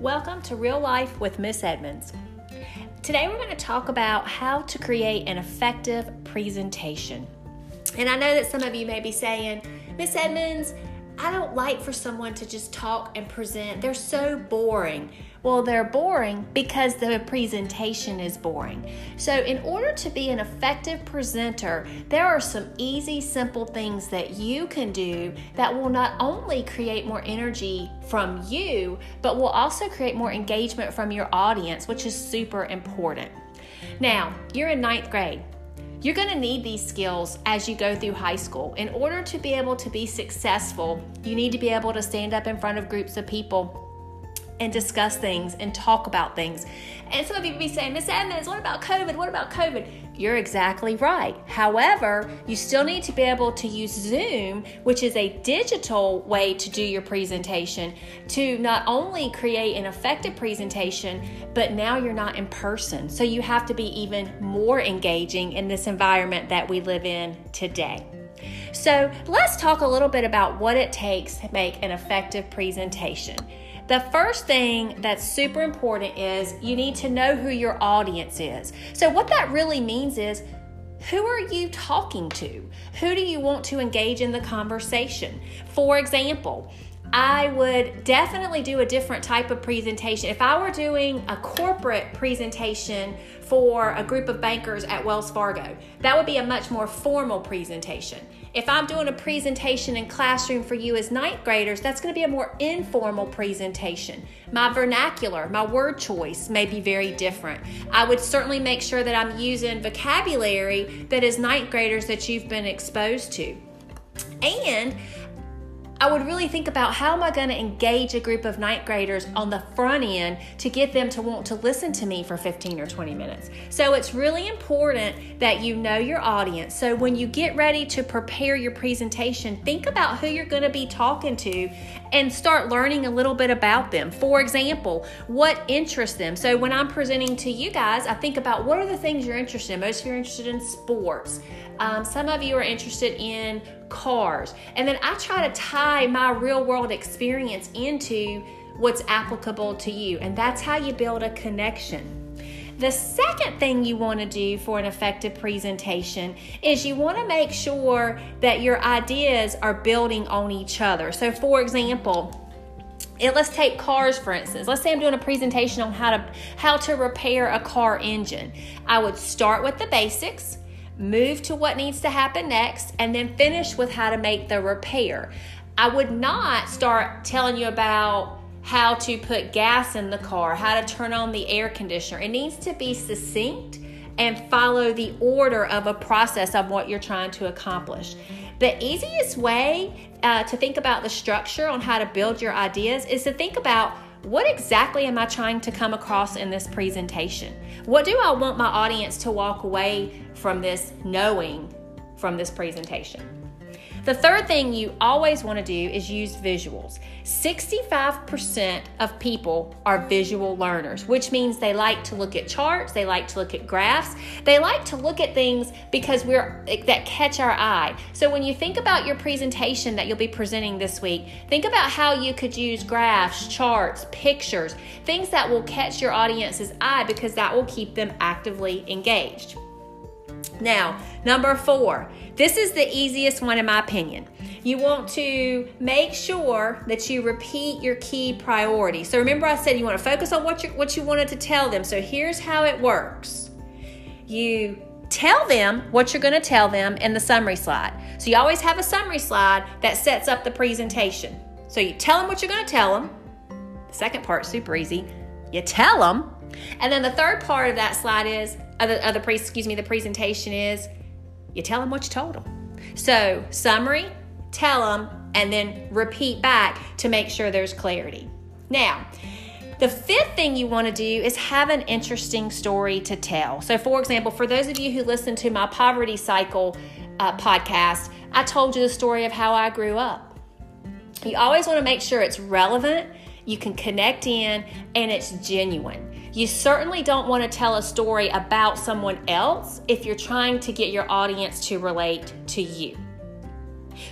Welcome to Real Life with Miss Edmonds. Today we're going to talk about how to create an effective presentation. And I know that some of you may be saying, Miss Edmonds, I don't like for someone to just talk and present. They're so boring. Well, they're boring because the presentation is boring. So, in order to be an effective presenter, there are some easy, simple things that you can do that will not only create more energy from you, but will also create more engagement from your audience, which is super important. Now, you're in ninth grade. You're going to need these skills as you go through high school. In order to be able to be successful, you need to be able to stand up in front of groups of people and discuss things and talk about things. And some of you be saying, Miss Edmonds, what about COVID? What about COVID? You're exactly right. However, you still need to be able to use Zoom, which is a digital way to do your presentation, to not only create an effective presentation, but now you're not in person. So you have to be even more engaging in this environment that we live in today. So let's talk a little bit about what it takes to make an effective presentation. The first thing that's super important is you need to know who your audience is. So, what that really means is who are you talking to? Who do you want to engage in the conversation? For example, I would definitely do a different type of presentation. If I were doing a corporate presentation for a group of bankers at Wells Fargo, that would be a much more formal presentation. If I'm doing a presentation in classroom for you as ninth graders, that's going to be a more informal presentation. My vernacular, my word choice may be very different. I would certainly make sure that I'm using vocabulary that is ninth graders that you've been exposed to. And I would really think about how am I going to engage a group of ninth graders on the front end to get them to want to listen to me for 15 or 20 minutes. So it's really important that you know your audience. So when you get ready to prepare your presentation, think about who you're going to be talking to and start learning a little bit about them. For example, what interests them. So when I'm presenting to you guys, I think about what are the things you're interested in. Most of you are interested in sports. Um, some of you are interested in cars. And then I try to tie my real world experience into what's applicable to you. And that's how you build a connection. The second thing you want to do for an effective presentation is you want to make sure that your ideas are building on each other. So, for example, let's take cars for instance. Let's say I'm doing a presentation on how to how to repair a car engine. I would start with the basics move to what needs to happen next, and then finish with how to make the repair. I would not start telling you about how to put gas in the car, how to turn on the air conditioner. It needs to be succinct and follow the order of a process of what you're trying to accomplish. The easiest way uh, to think about the structure on how to build your ideas is to think about what exactly am I trying to come across in this presentation? What do I want my audience to walk away from this knowing from this presentation? The third thing you always want to do is use visuals. 65% of people are visual learners, which means they like to look at charts, they like to look at graphs, they like to look at things because we're that catch our eye. So when you think about your presentation that you'll be presenting this week, think about how you could use graphs, charts, pictures, things that will catch your audience's eye because that will keep them actively engaged. Now, number four, this is the easiest one in my opinion. You want to make sure that you repeat your key priorities. So remember, I said you want to focus on what you what you wanted to tell them. So here's how it works. You tell them what you're going to tell them in the summary slide. So you always have a summary slide that sets up the presentation. So you tell them what you're going to tell them. The second part super easy. You tell them, and then the third part of that slide is of pre, excuse me, the presentation is you tell them what you told them. So summary, tell them, and then repeat back to make sure there's clarity. Now, the fifth thing you want to do is have an interesting story to tell. So, for example, for those of you who listen to my poverty cycle uh, podcast, I told you the story of how I grew up. You always want to make sure it's relevant, you can connect in, and it's genuine. You certainly don't want to tell a story about someone else if you're trying to get your audience to relate to you.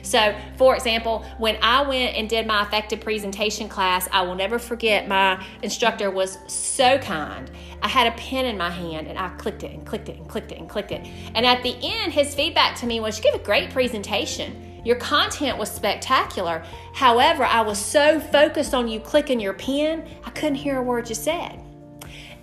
So, for example, when I went and did my effective presentation class, I will never forget my instructor was so kind. I had a pen in my hand and I clicked it and clicked it and clicked it and clicked it. And at the end, his feedback to me was, You gave a great presentation. Your content was spectacular. However, I was so focused on you clicking your pen, I couldn't hear a word you said.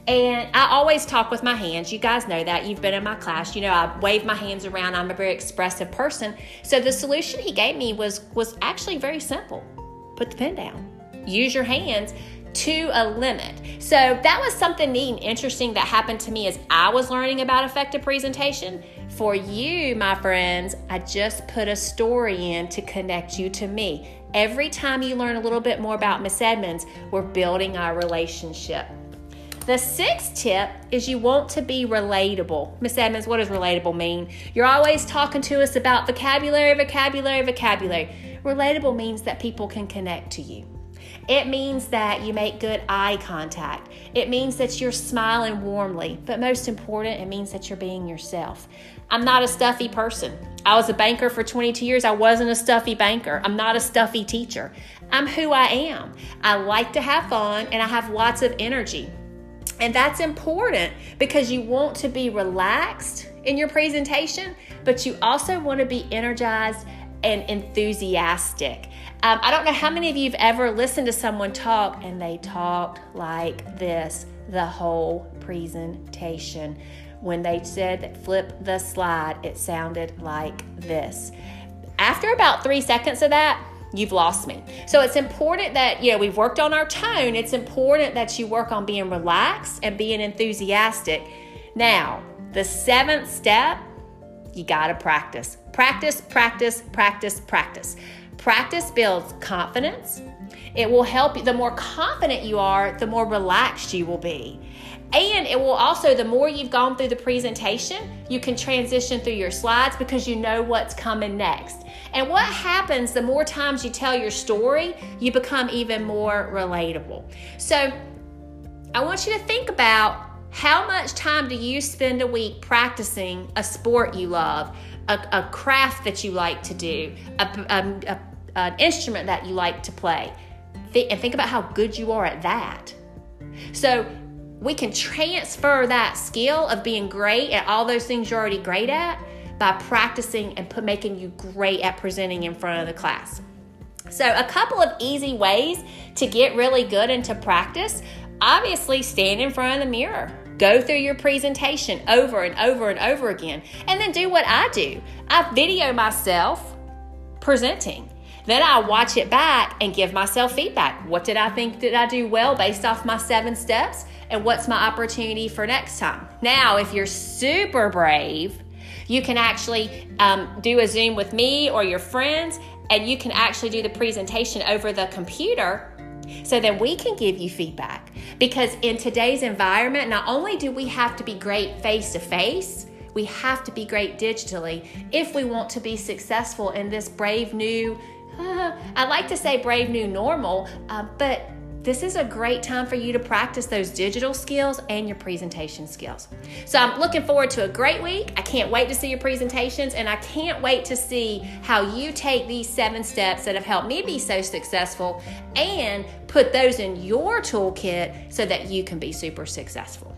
And I always talk with my hands. You guys know that. You've been in my class. You know, I wave my hands around. I'm a very expressive person. So the solution he gave me was was actually very simple. Put the pen down. Use your hands to a limit. So that was something neat and interesting that happened to me as I was learning about effective presentation. For you, my friends, I just put a story in to connect you to me. Every time you learn a little bit more about Miss Edmonds, we're building our relationship. The sixth tip is you want to be relatable. Miss Edmonds, what does relatable mean? You're always talking to us about vocabulary, vocabulary, vocabulary. Relatable means that people can connect to you. It means that you make good eye contact. It means that you're smiling warmly. But most important, it means that you're being yourself. I'm not a stuffy person. I was a banker for 22 years. I wasn't a stuffy banker. I'm not a stuffy teacher. I'm who I am. I like to have fun and I have lots of energy. And that's important because you want to be relaxed in your presentation, but you also want to be energized and enthusiastic. Um, I don't know how many of you have ever listened to someone talk and they talked like this the whole presentation. When they said flip the slide, it sounded like this. After about three seconds of that, you've lost me. So it's important that, you know, we've worked on our tone. It's important that you work on being relaxed and being enthusiastic. Now, the seventh step, you got to practice. Practice, practice, practice, practice. Practice builds confidence. It will help you. The more confident you are, the more relaxed you will be. And it will also, the more you've gone through the presentation, you can transition through your slides because you know what's coming next. And what happens the more times you tell your story, you become even more relatable. So I want you to think about how much time do you spend a week practicing a sport you love, a, a craft that you like to do, a, a, an instrument that you like to play? And think about how good you are at that. So we can transfer that skill of being great at all those things you're already great at by practicing and put, making you great at presenting in front of the class. So, a couple of easy ways to get really good and to practice obviously, stand in front of the mirror. Go through your presentation over and over and over again. And then do what I do I video myself presenting. Then I watch it back and give myself feedback. What did I think did I do well based off my seven steps? And what's my opportunity for next time? Now, if you're super brave, you can actually um, do a Zoom with me or your friends, and you can actually do the presentation over the computer so then we can give you feedback. Because in today's environment, not only do we have to be great face to face, we have to be great digitally if we want to be successful in this brave new, I like to say brave new normal, uh, but this is a great time for you to practice those digital skills and your presentation skills. So I'm looking forward to a great week. I can't wait to see your presentations and I can't wait to see how you take these seven steps that have helped me be so successful and put those in your toolkit so that you can be super successful.